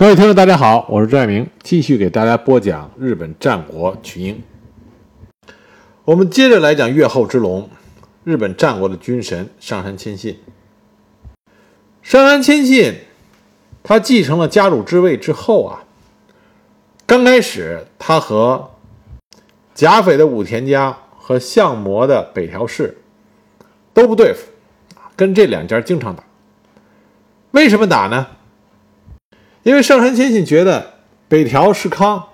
各位听众，大家好，我是朱爱明，继续给大家播讲日本战国群英。我们接着来讲越后之龙，日本战国的军神上杉谦信。上杉谦信，他继承了家主之位之后啊，刚开始他和甲斐的武田家和相模的北条氏都不对付，跟这两家经常打。为什么打呢？因为上杉谦信觉得北条氏康、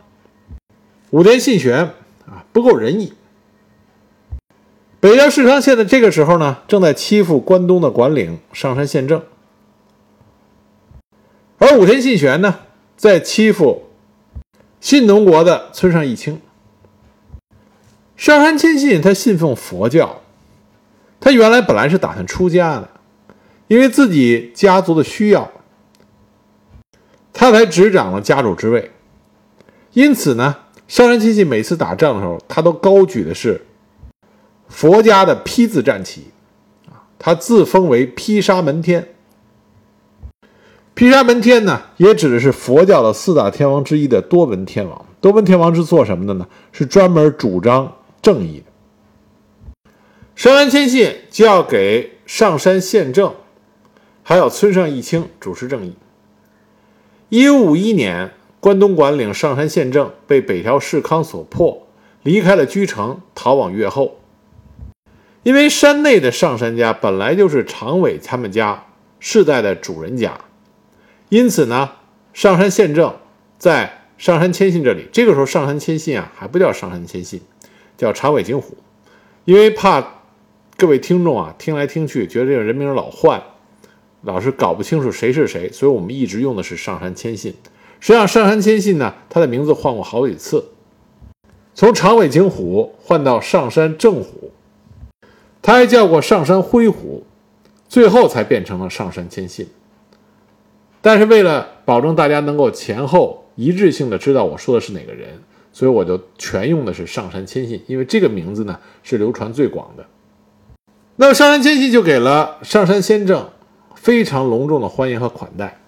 武田信玄啊不够仁义。北条氏康现在这个时候呢，正在欺负关东的管领上杉宪政，而武田信玄呢，在欺负信浓国的村上义清。上杉谦信他信奉佛教，他原来本来是打算出家的，因为自己家族的需要。他才执掌了家主之位，因此呢，上杉谦信每次打仗的时候，他都高举的是佛家的披字战旗，他自封为披沙门天。披沙门天呢，也指的是佛教的四大天王之一的多闻天王。多闻天王是做什么的呢？是专门主张正义的。上杉谦信就要给上杉宪政，还有村上义清主持正义。一五五一年，关东管领上杉宪政被北条氏康所迫，离开了居城，逃往越后。因为山内的上杉家本来就是长尾他们家世代的主人家，因此呢，上杉宪政在上杉谦信这里。这个时候，上杉谦信啊还不叫上杉谦信，叫长尾景虎，因为怕各位听众啊听来听去觉得这个人名老换。老是搞不清楚谁是谁，所以我们一直用的是上杉谦信。实际上，上杉谦信呢，他的名字换过好几次，从长尾景虎换到上杉正虎，他还叫过上杉辉虎，最后才变成了上杉谦信。但是为了保证大家能够前后一致性的知道我说的是哪个人，所以我就全用的是上杉谦信，因为这个名字呢是流传最广的。那么上杉谦信就给了上杉先正。非常隆重的欢迎和款待，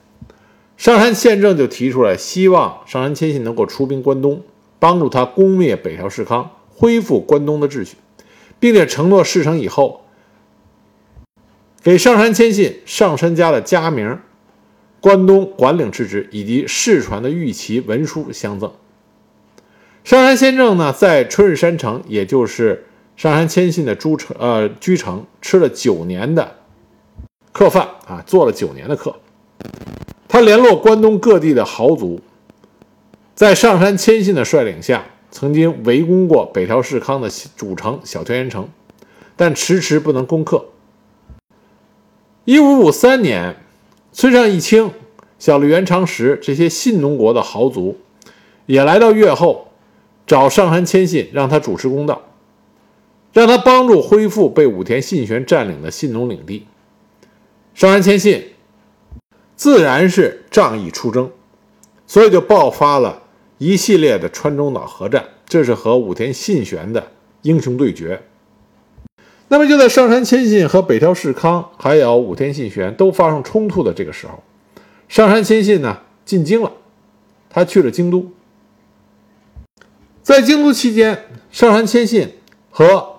上杉宪政就提出来，希望上杉谦信能够出兵关东，帮助他攻灭北条氏康，恢复关东的秩序，并且承诺事成以后，给上杉谦信上杉家的家名、关东管领之职以及世传的玉旗文书相赠。上杉宪政呢，在春日山城，也就是上杉谦信的诸城呃居城，吃了九年的。客饭啊，做了九年的客。他联络关东各地的豪族，在上杉谦信的率领下，曾经围攻过北条氏康的主城小田原城，但迟迟不能攻克。一五五三年，村上义清、小笠原长实这些信浓国的豪族也来到越后，找上杉谦信，让他主持公道，让他帮助恢复被武田信玄占领的信浓领地。上杉谦信自然是仗义出征，所以就爆发了一系列的川中岛合战，这是和武田信玄的英雄对决。那么就在上杉谦信和北条氏康还有武田信玄都发生冲突的这个时候，上杉谦信呢进京了，他去了京都。在京都期间，上杉谦信和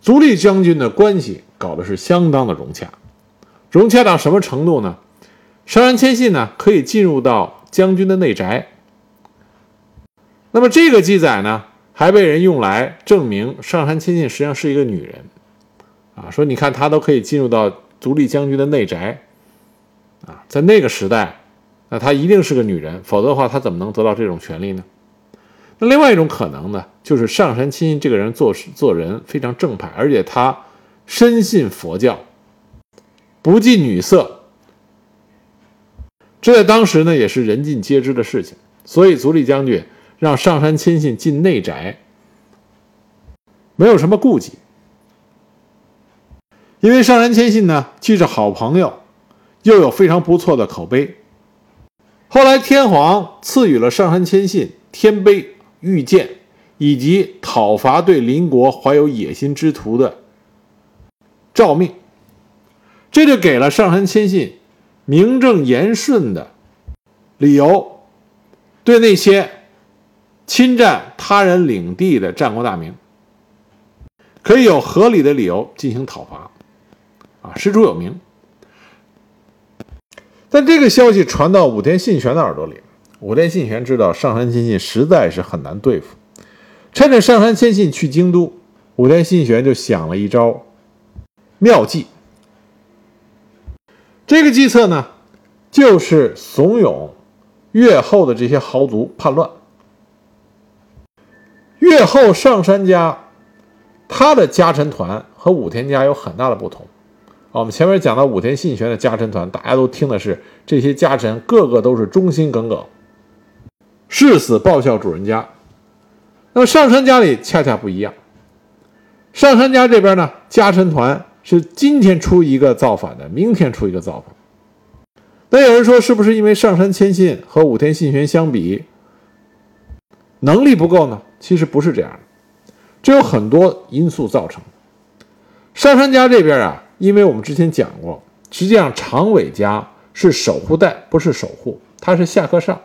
足利将军的关系搞的是相当的融洽。融洽到什么程度呢？上杉谦信呢，可以进入到将军的内宅。那么这个记载呢，还被人用来证明上杉谦信实际上是一个女人。啊，说你看他都可以进入到足利将军的内宅，啊，在那个时代，那她一定是个女人，否则的话，她怎么能得到这种权利呢？那另外一种可能呢，就是上杉谦信这个人做事做人非常正派，而且他深信佛教。不近女色，这在当时呢也是人尽皆知的事情。所以足利将军让上杉谦信进内宅，没有什么顾忌，因为上杉谦信呢既是好朋友，又有非常不错的口碑。后来天皇赐予了上杉谦信天碑、御剑，以及讨伐对邻国怀有野心之徒的诏命。这就给了上杉谦信名正言顺的理由，对那些侵占他人领地的战国大名，可以有合理的理由进行讨伐，啊，师出有名。但这个消息传到武田信玄的耳朵里，武田信玄知道上杉谦信实在是很难对付。趁着上杉谦信去京都，武田信玄就想了一招妙计。这个计策呢，就是怂恿越后的这些豪族叛乱。越后上杉家，他的家臣团和武田家有很大的不同。我们前面讲到武田信玄的家臣团，大家都听的是这些家臣个个都是忠心耿耿，誓死报效主人家。那么上杉家里恰恰不一样，上杉家这边呢，家臣团是今天出一个造反的，明天出一个造反。那有人说，是不是因为上杉谦信和武田信玄相比，能力不够呢？其实不是这样的，这有很多因素造成。上杉家这边啊。因为我们之前讲过，实际上长尾家是守护带，不是守护，他是下克上，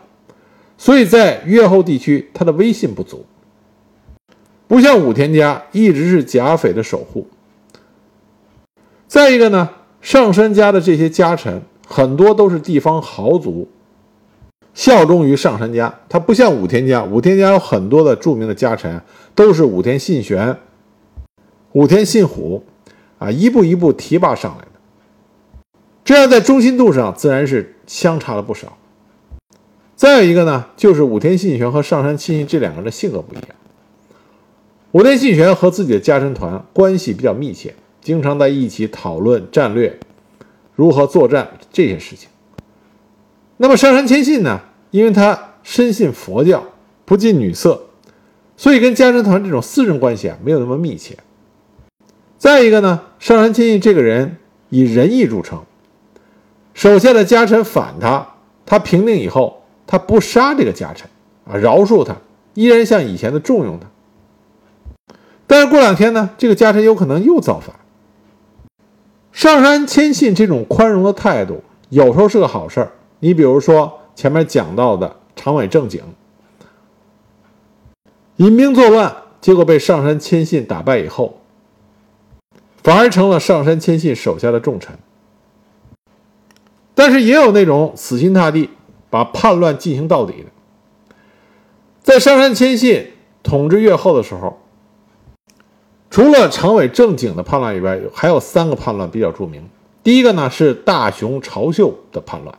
所以在越后地区他的威信不足，不像武田家一直是甲斐的守护。再一个呢，上杉家的这些家臣很多都是地方豪族，效忠于上杉家，他不像武田家，武田家有很多的著名的家臣都是武田信玄、武田信虎。啊，一步一步提拔上来的，这样在忠心度上自然是相差了不少。再有一个呢，就是武田信玄和上杉亲信这两个人的性格不一样。武田信玄和自己的家臣团关系比较密切，经常在一起讨论战略，如何作战这些事情。那么上杉谦信呢，因为他深信佛教，不近女色，所以跟家臣团这种私人关系啊，没有那么密切。再一个呢，上杉谦信这个人以仁义著称，手下的家臣反他，他平定以后，他不杀这个家臣啊，饶恕他，依然像以前的重用他。但是过两天呢，这个家臣有可能又造反。上山谦信这种宽容的态度，有时候是个好事儿。你比如说前面讲到的长尾正景，引兵作乱，结果被上山谦信打败以后。反而成了上山谦信手下的重臣，但是也有那种死心塌地把叛乱进行到底的。在上山谦信统治越后的时候，除了长尾正景的叛乱以外，还有三个叛乱比较著名。第一个呢是大雄朝秀的叛乱。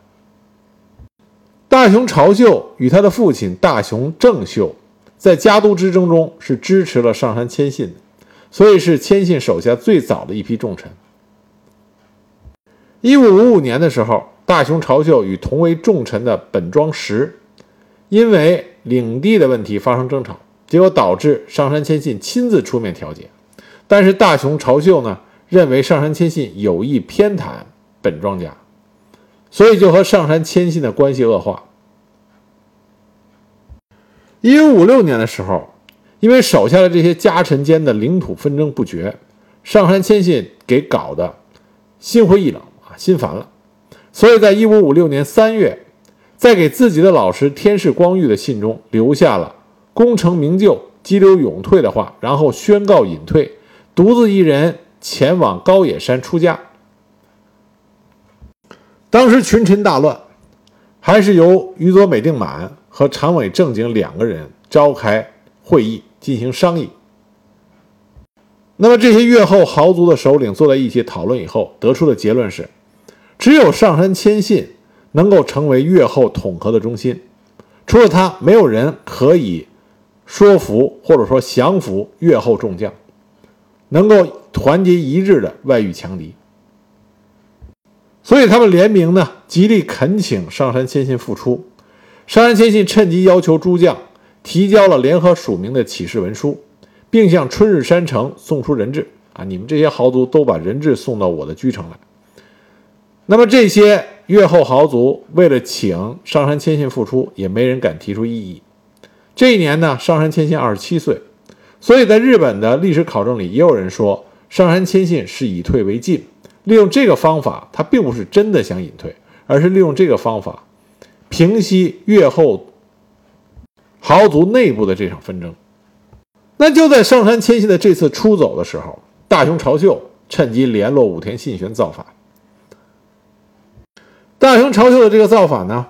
大雄朝秀与他的父亲大雄正秀在家督之争中是支持了上杉谦信的。所以是谦信手下最早的一批重臣。一五五五年的时候，大雄朝秀与同为重臣的本庄实，因为领地的问题发生争吵，结果导致上杉谦信亲自出面调解。但是大雄朝秀呢，认为上杉谦信有意偏袒本庄家，所以就和上杉谦信的关系恶化。一五五六年的时候。因为手下的这些家臣间的领土纷争不绝，上杉谦信给搞得心灰意冷啊，心烦了，所以在一五五六年三月，在给自己的老师天士光裕的信中留下了“功成名就，激流勇退”的话，然后宣告隐退，独自一人前往高野山出家。当时群臣大乱，还是由宇佐美定满和长尾正景两个人召开。会议进行商议，那么这些越后豪族的首领坐在一起讨论以后，得出的结论是，只有上杉谦信能够成为越后统合的中心，除了他，没有人可以说服或者说降服越后众将，能够团结一致的外御强敌。所以他们联名呢，极力恳请上杉谦信复出。上杉谦信趁机要求诸将。提交了联合署名的启事文书，并向春日山城送出人质啊！你们这些豪族都把人质送到我的居城来。那么这些越后豪族为了请上杉谦信复出，也没人敢提出异议。这一年呢，上杉谦信二十七岁，所以在日本的历史考证里，也有人说上杉谦信是以退为进，利用这个方法，他并不是真的想隐退，而是利用这个方法。平息越后豪族内部的这场纷争。那就在上杉谦信的这次出走的时候，大雄朝秀趁机联络武田信玄造反。大雄朝秀的这个造反呢，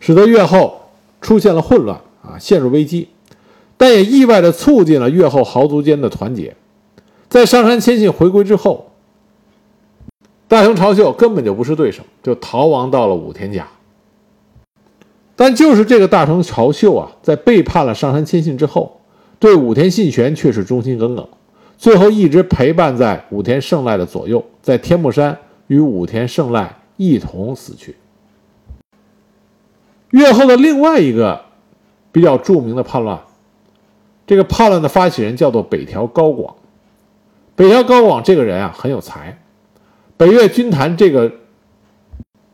使得越后出现了混乱啊，陷入危机，但也意外的促进了越后豪族间的团结。在上杉谦信回归之后，大雄朝秀根本就不是对手，就逃亡到了武田家。但就是这个大雄朝秀啊，在背叛了上杉谦信之后，对武田信玄却是忠心耿耿，最后一直陪伴在武田胜赖的左右，在天目山与武田胜赖一同死去。越后的另外一个比较著名的叛乱，这个叛乱的发起人叫做北条高广。北条高广这个人啊很有才，北越军坛这个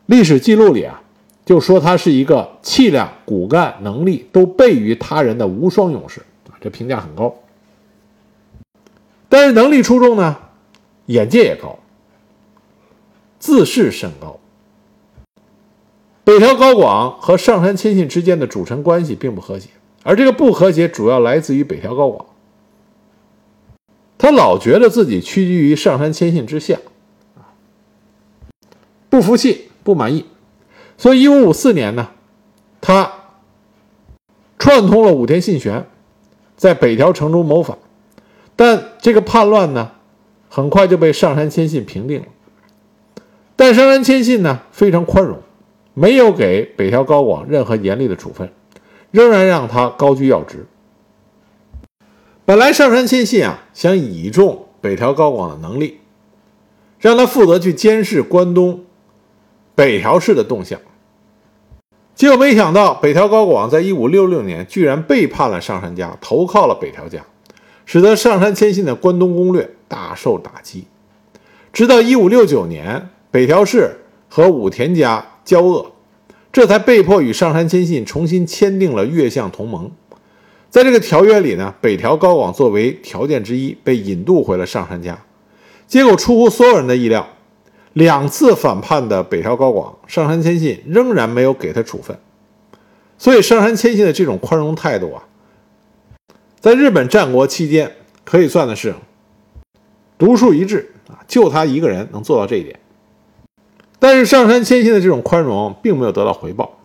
历史记录里啊，就说他是一个气量、骨干、能力都倍于他人的无双勇士啊，这评价很高。但是能力出众呢，眼界也高，自视甚高。北条高广和上杉谦信之间的主臣关系并不和谐，而这个不和谐主要来自于北条高广。他老觉得自己屈居于上杉谦信之下，不服气、不满意，所以一五五四年呢，他串通了武田信玄，在北条城中谋反，但这个叛乱呢，很快就被上杉谦信平定了。但上杉谦信呢，非常宽容，没有给北条高广任何严厉的处分，仍然让他高居要职。本来上杉谦信啊想倚重北条高广的能力，让他负责去监视关东北条氏的动向。结果没想到北条高广在一五六六年居然背叛了上杉家，投靠了北条家，使得上杉谦信的关东攻略大受打击。直到一五六九年，北条氏和武田家交恶，这才被迫与上杉谦信重新签订了越相同盟。在这个条约里呢，北条高广作为条件之一被引渡回了上杉家，结果出乎所有人的意料，两次反叛的北条高广，上杉谦信仍然没有给他处分，所以上杉谦信的这种宽容态度啊，在日本战国期间可以算的是独树一帜啊，就他一个人能做到这一点。但是上杉谦信的这种宽容并没有得到回报。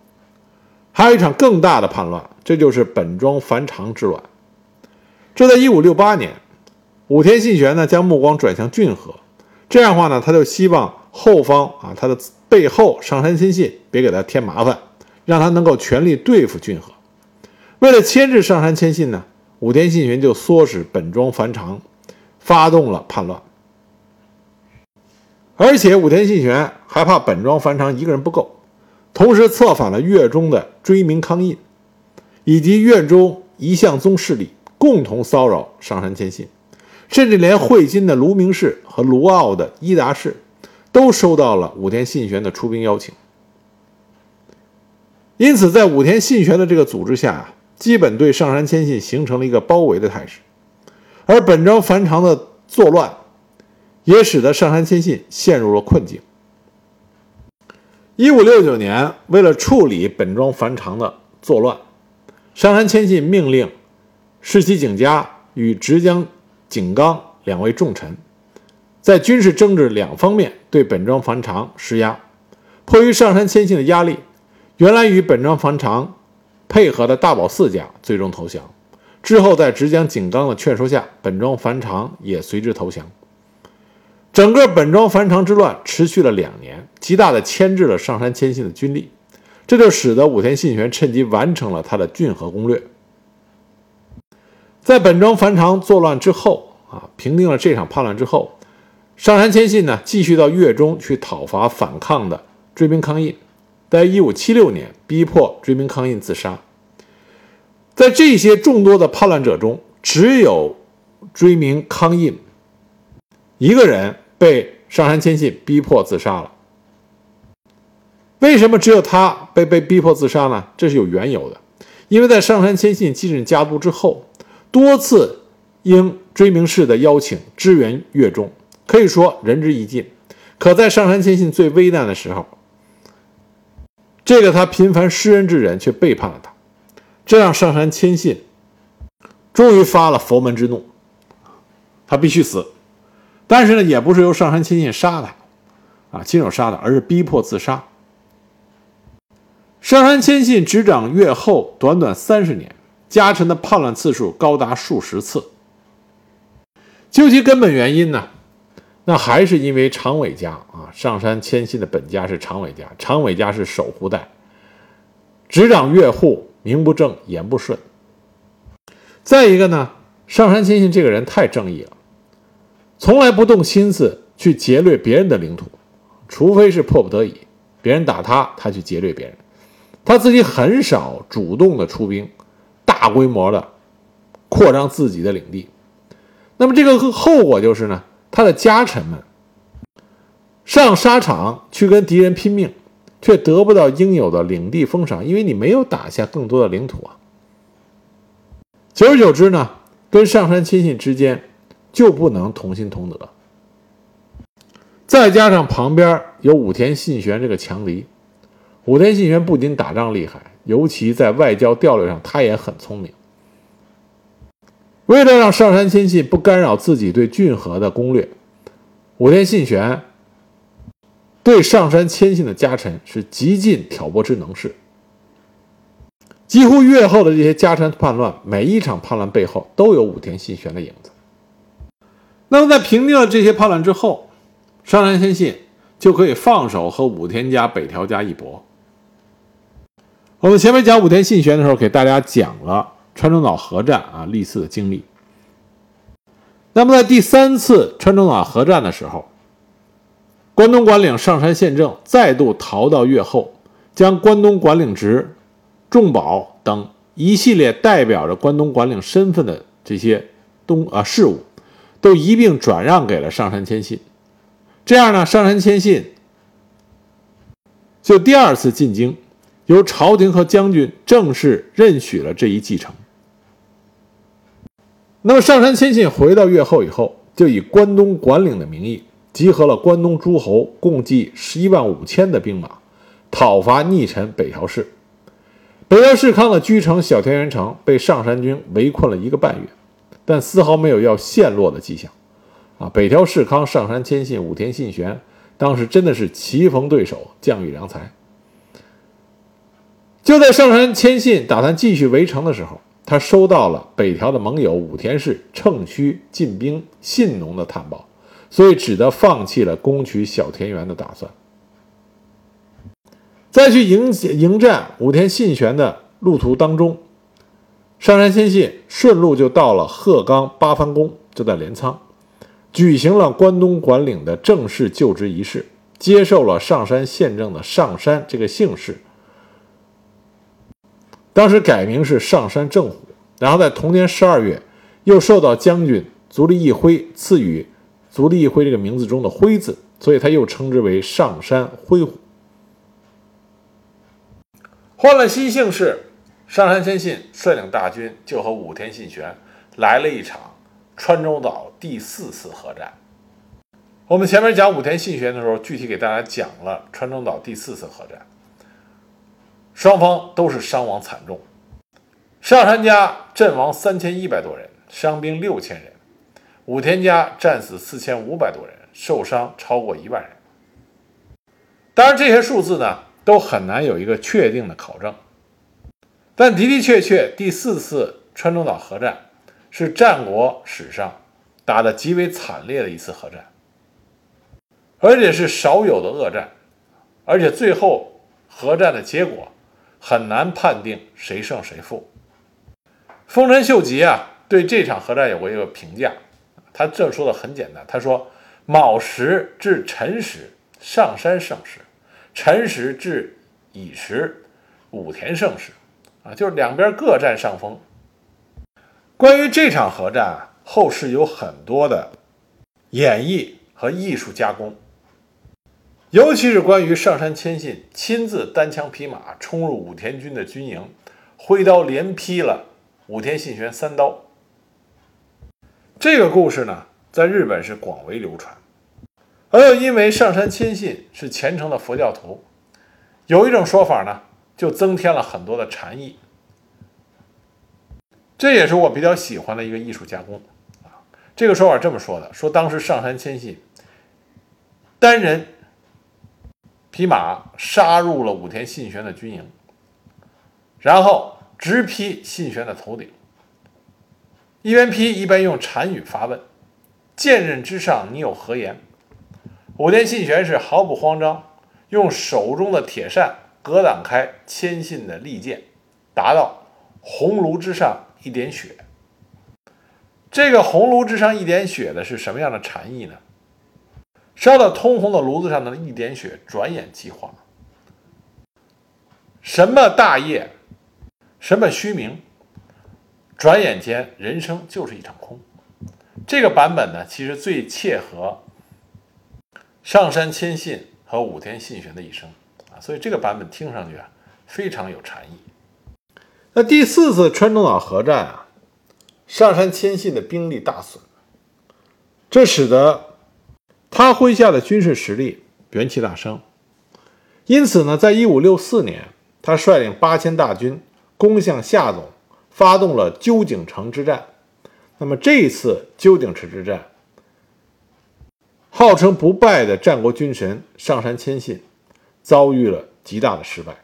还有一场更大的叛乱，这就是本庄繁长之乱。这在一五六八年，武田信玄呢将目光转向骏河，这样的话呢，他就希望后方啊他的背后上杉谦信别给他添麻烦，让他能够全力对付骏河。为了牵制上杉谦信呢，武田信玄就唆使本庄繁长发动了叛乱，而且武田信玄还怕本庄繁长一个人不够。同时策反了越中的追名康印，以及越中一向宗势力，共同骚扰上杉谦信，甚至连会津的卢明氏和卢奥的伊达氏，都收到了武田信玄的出兵邀请。因此，在武田信玄的这个组织下啊，基本对上杉谦信形成了一个包围的态势。而本庄繁长的作乱，也使得上杉谦信陷入了困境。一五六九年，为了处理本庄繁长的作乱，上杉谦信命令世袭景家与直江景纲两位重臣，在军事、政治两方面对本庄繁长施压。迫于上杉谦信的压力，原来与本庄繁长配合的大宝寺家最终投降。之后，在直江景纲的劝说下，本庄繁长也随之投降。整个本庄繁长之乱持续了两年，极大的牵制了上杉谦信的军力，这就使得武田信玄趁机完成了他的骏河攻略。在本庄繁长作乱之后啊，平定了这场叛乱之后，上杉谦信呢继续到越中去讨伐反抗的追兵康印，在一五七六年逼迫追兵康印自杀。在这些众多的叛乱者中，只有追名康印一个人。被上杉谦信逼迫自杀了。为什么只有他被被逼迫自杀呢？这是有缘由的。因为在上杉谦信继任家督之后，多次应追名士的邀请支援越中，可以说仁至义尽。可在上杉谦信最危难的时候，这个他频繁施恩之人却背叛了他，这让上杉谦信终于发了佛门之怒，他必须死。但是呢，也不是由上杉谦信杀他，啊，亲手杀他，而是逼迫自杀。上杉谦信执掌越后短短三十年，家臣的叛乱次数高达数十次。究其根本原因呢，那还是因为长尾家啊。上杉谦信的本家是长尾家，长尾家是守护代，执掌越户，名不正言不顺。再一个呢，上杉谦信这个人太正义了，从来不动心思去劫掠别人的领土，除非是迫不得已，别人打他，他去劫掠别人，他自己很少主动的出兵，大规模的扩张自己的领地。那么这个后果就是呢，他的家臣们上沙场去跟敌人拼命，却得不到应有的领地封赏，因为你没有打下更多的领土啊。久而久之呢，跟上山亲信之间就不能同心同德。再加上旁边有武田信玄这个强敌，武田信玄不仅打仗厉害，尤其在外交调略上他也很聪明。为了让上杉谦信不干扰自己对骏河的攻略，武田信玄对上杉谦信的家臣是极尽挑拨之能事。几乎越后的这些家臣叛乱，每一场叛乱背后都有武田信玄的影子。那么在平定了这些叛乱之后，上杉谦信就可以放手和武田家、北条家一搏。我们前面讲武田信玄的时候，给大家讲了。川中岛合战啊，历次的经历。那么在第三次川中岛合战的时候，关东管领上杉宪政再度逃到越后，将关东管领职、重宝等一系列代表着关东管领身份的这些东啊事务，都一并转让给了上杉谦信。这样呢，上杉谦信就第二次进京，由朝廷和将军正式认许了这一继承。那么上杉谦信回到越后以后，就以关东管领的名义，集合了关东诸侯共计十一万五千的兵马，讨伐逆臣北条氏。北条氏康的居城小田原城被上杉军围困了一个半月，但丝毫没有要陷落的迹象。啊，北条氏康、上杉谦信、武田信玄，当时真的是棋逢对手，将遇良才。就在上杉谦信打算继续围城的时候，他收到了北条的盟友武田氏乘虚进兵信浓的探报，所以只得放弃了攻取小田园的打算。在去迎迎战武田信玄的路途当中，上杉谦信顺路就到了鹤冈八幡宫，就在镰仓，举行了关东管领的正式就职仪式，接受了上山宪政的上山这个姓氏。当时改名是上山正虎，然后在同年十二月，又受到将军足利义辉赐予足利义辉这个名字中的辉字，所以他又称之为上山辉虎。换了新姓氏，上杉谦信率领大军就和武田信玄来了一场川中岛第四次合战。我们前面讲武田信玄的时候，具体给大家讲了川中岛第四次合战。双方都是伤亡惨重，上杉家阵亡三千一百多人，伤兵六千人；武田家战死四千五百多人，受伤超过一万人。当然，这些数字呢都很难有一个确定的考证，但的的确确，第四次川中岛合战是战国史上打得极为惨烈的一次合战，而且是少有的恶战，而且最后合战的结果。很难判定谁胜谁负。丰臣秀吉啊，对这场合战有过一个评价，他这说的很简单，他说：“卯时至辰时，上山胜时；辰时至乙时，武田胜时。”啊，就是两边各占上风。关于这场合战啊，后世有很多的演绎和艺术加工。尤其是关于上杉谦信亲自单枪匹马冲入武田军的军营，挥刀连劈了武田信玄三刀。这个故事呢，在日本是广为流传。而又因为上杉谦信是虔诚的佛教徒，有一种说法呢，就增添了很多的禅意。这也是我比较喜欢的一个艺术加工啊。这个说法这么说的：说当时上杉谦信单人匹马杀入了武田信玄的军营，然后直劈信玄的头顶，一边劈一边用禅语发问：“剑刃之上，你有何言？”武田信玄是毫不慌张，用手中的铁扇格挡开谦信的利剑，达到红炉之上一点血。这个红炉之上一点血的是什么样的禅意呢？烧得通红的炉子上的一点血，转眼即化。什么大业，什么虚名，转眼间人生就是一场空。这个版本呢，其实最切合。上山谦信和武田信玄的一生，所以这个版本听上去啊非常有禅意。那第四次川中岛合战啊，上山谦信的兵力大损，这使得他麾下的军事实力元气大伤。因此呢，在一五六四年，他率领八千大军攻向夏总，发动了鸠井城之战。那么这一次鸠井城之战。号称不败的战国军神上杉谦信遭遇了极大的失败。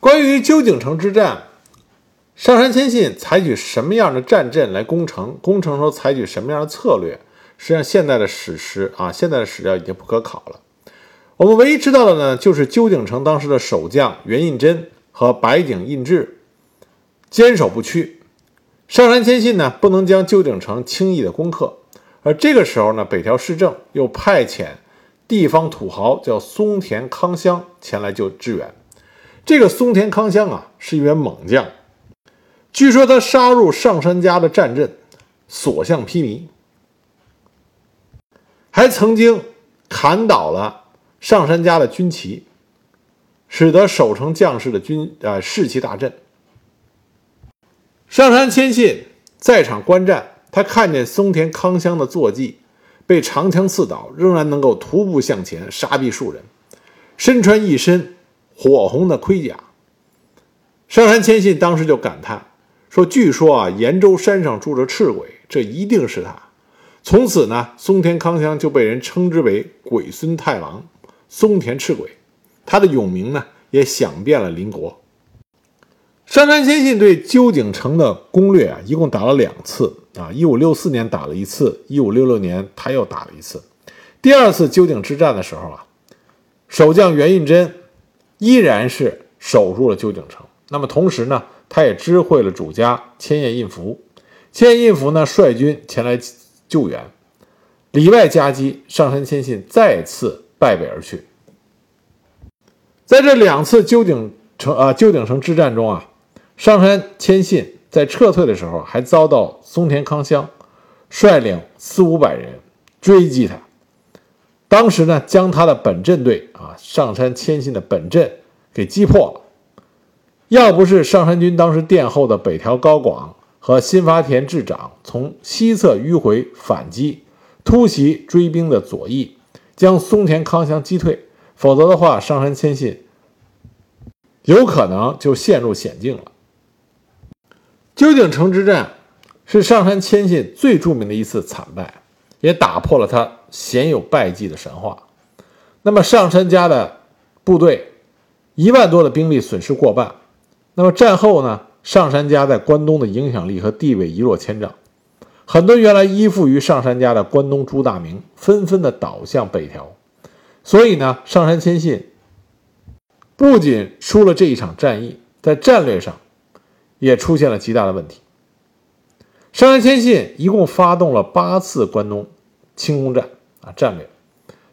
关于鸠井城之战，上杉谦信采取什么样的战阵来攻城？攻城时候采取什么样的策略？实际上，现在的史实啊，现在的史料已经不可考了。我们唯一知道的呢，就是鸠井城当时的守将袁胤真和白井印制坚守不屈，上杉谦信呢不能将鸠井城轻易的攻克。而这个时候呢，北条氏政又派遣地方土豪叫松田康香前来就支援。这个松田康香啊，是一员猛将，据说他杀入上杉家的战阵，所向披靡，还曾经砍倒了上杉家的军旗，使得守城将士的军啊士气大振。上杉谦信在场观战。他看见松田康香的坐骑被长枪刺倒，仍然能够徒步向前，杀毙数人，身穿一身火红的盔甲。上杉谦信当时就感叹说：“据说啊，岩州山上住着赤鬼，这一定是他。”从此呢，松田康香就被人称之为鬼孙太郎松田赤鬼，他的永名呢也响遍了邻国。上杉谦信对鸠井城的攻略啊，一共打了两次。啊，一五六四年打了一次，一五六六年他又打了一次。第二次鸠井之战的时候啊，守将袁印真依然是守住了鸠井城。那么同时呢，他也知会了主家千叶印福，千叶印福呢率军前来救援，里外夹击，上杉谦信再次败北而去。在这两次鸠井城啊鸠井城之战中啊，上杉谦信。在撤退的时候，还遭到松田康香率领四五百人追击他。当时呢，将他的本阵队啊，上山谦信的本阵给击破了。要不是上山军当时殿后的北条高广和新发田智长从西侧迂回反击，突袭追兵的左翼，将松田康香击退，否则的话，上山谦信有可能就陷入险境了。鸠井城之战是上杉谦信最著名的一次惨败，也打破了他鲜有败绩的神话。那么上杉家的部队一万多的兵力损失过半。那么战后呢？上杉家在关东的影响力和地位一落千丈，很多原来依附于上杉家的关东诸大名纷纷的倒向北条。所以呢，上杉谦信不仅输了这一场战役，在战略上。也出现了极大的问题。上杉谦信一共发动了八次关东轻攻战啊战略，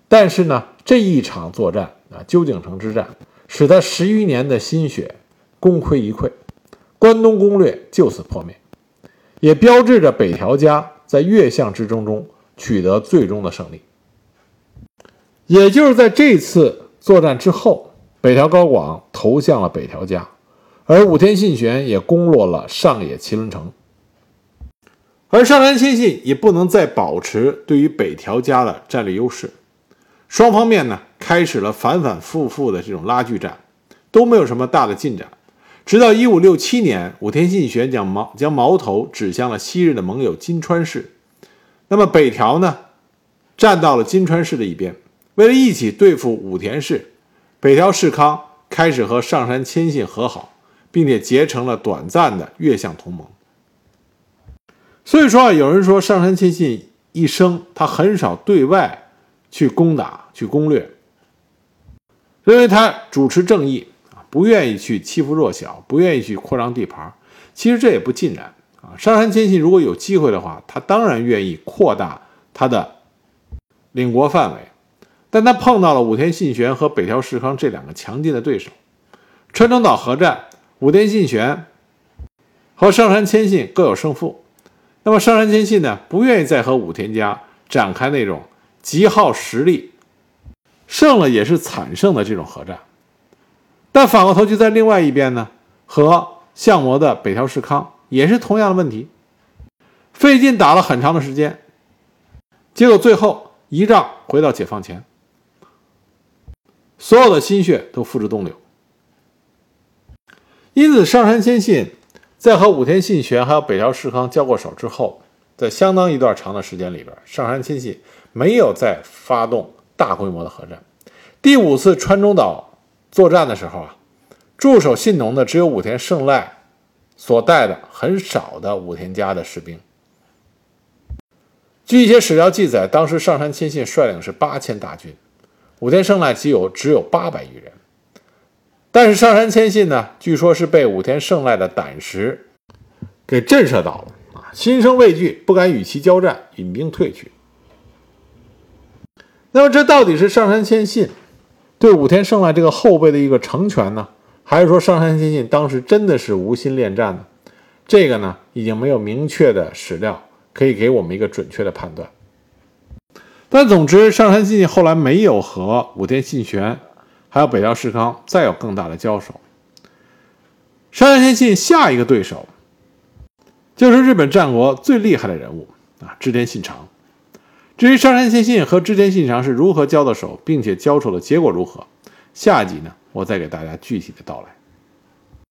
但是呢，这一场作战啊鸠井城之战，使他十余年的心血功亏一篑，关东攻略就此破灭，也标志着北条家在越相之争中取得最终的胜利。也就是在这次作战之后，北条高广投向了北条家。而武田信玄也攻落了上野麒麟城，而上杉谦信也不能再保持对于北条家的战略优势，双方面呢开始了反反复复的这种拉锯战，都没有什么大的进展。直到一五六七年，武田信玄将矛将矛头指向了昔日的盟友金川氏，那么北条呢站到了金川氏的一边，为了一起对付武田氏，北条氏康开始和上杉谦信和好，并且结成了短暂的越相同盟。所以说啊，有人说上杉谦信一生他很少对外去攻打、去攻略，认为他主持正义啊，不愿意去欺负弱小，不愿意去扩张地盘。其实这也不尽然啊。上杉谦信如果有机会的话，他当然愿意扩大他的领国范围，但他碰到了武田信玄和北条氏康这两个强劲的对手。川中岛合战，武田信玄和上杉谦信各有胜负。那么上杉谦信呢，不愿意再和武田家展开那种极耗实力、胜了也是惨胜的这种合战。但反过头就在另外一边呢，和相模的北条氏康也是同样的问题，费劲打了很长的时间，结果最后一仗回到解放前，所有的心血都付之东流。因此，上杉谦信。在和武田信玄还有北条氏康交过手之后，在相当一段长的时间里边，上杉谦信没有再发动大规模的核战。第五次川中岛作战的时候啊，驻守信浓的只有武田胜赖所带的很少的武田家的士兵。据一些史料记载，当时上杉谦信率领是八千大军，武田胜赖只有只有八百余人。但是上杉谦信呢，据说是被武田胜赖的胆识给震慑到了啊，心生畏惧，不敢与其交战，引兵退去。那么这到底是上杉谦信对武田胜赖这个后辈的一个成全呢，还是说上杉谦信当时真的是无心恋战呢？这个呢，已经没有明确的史料可以给我们一个准确的判断。但总之，上杉谦信后来没有和武田信玄。还有北条氏康再有更大的交手。上杉谦信下一个对手就是日本战国最厉害的人物啊，织田信长。至于上杉谦信和织田信长是如何交的手，并且交手的结果如何，下一集呢，我再给大家具体的道来。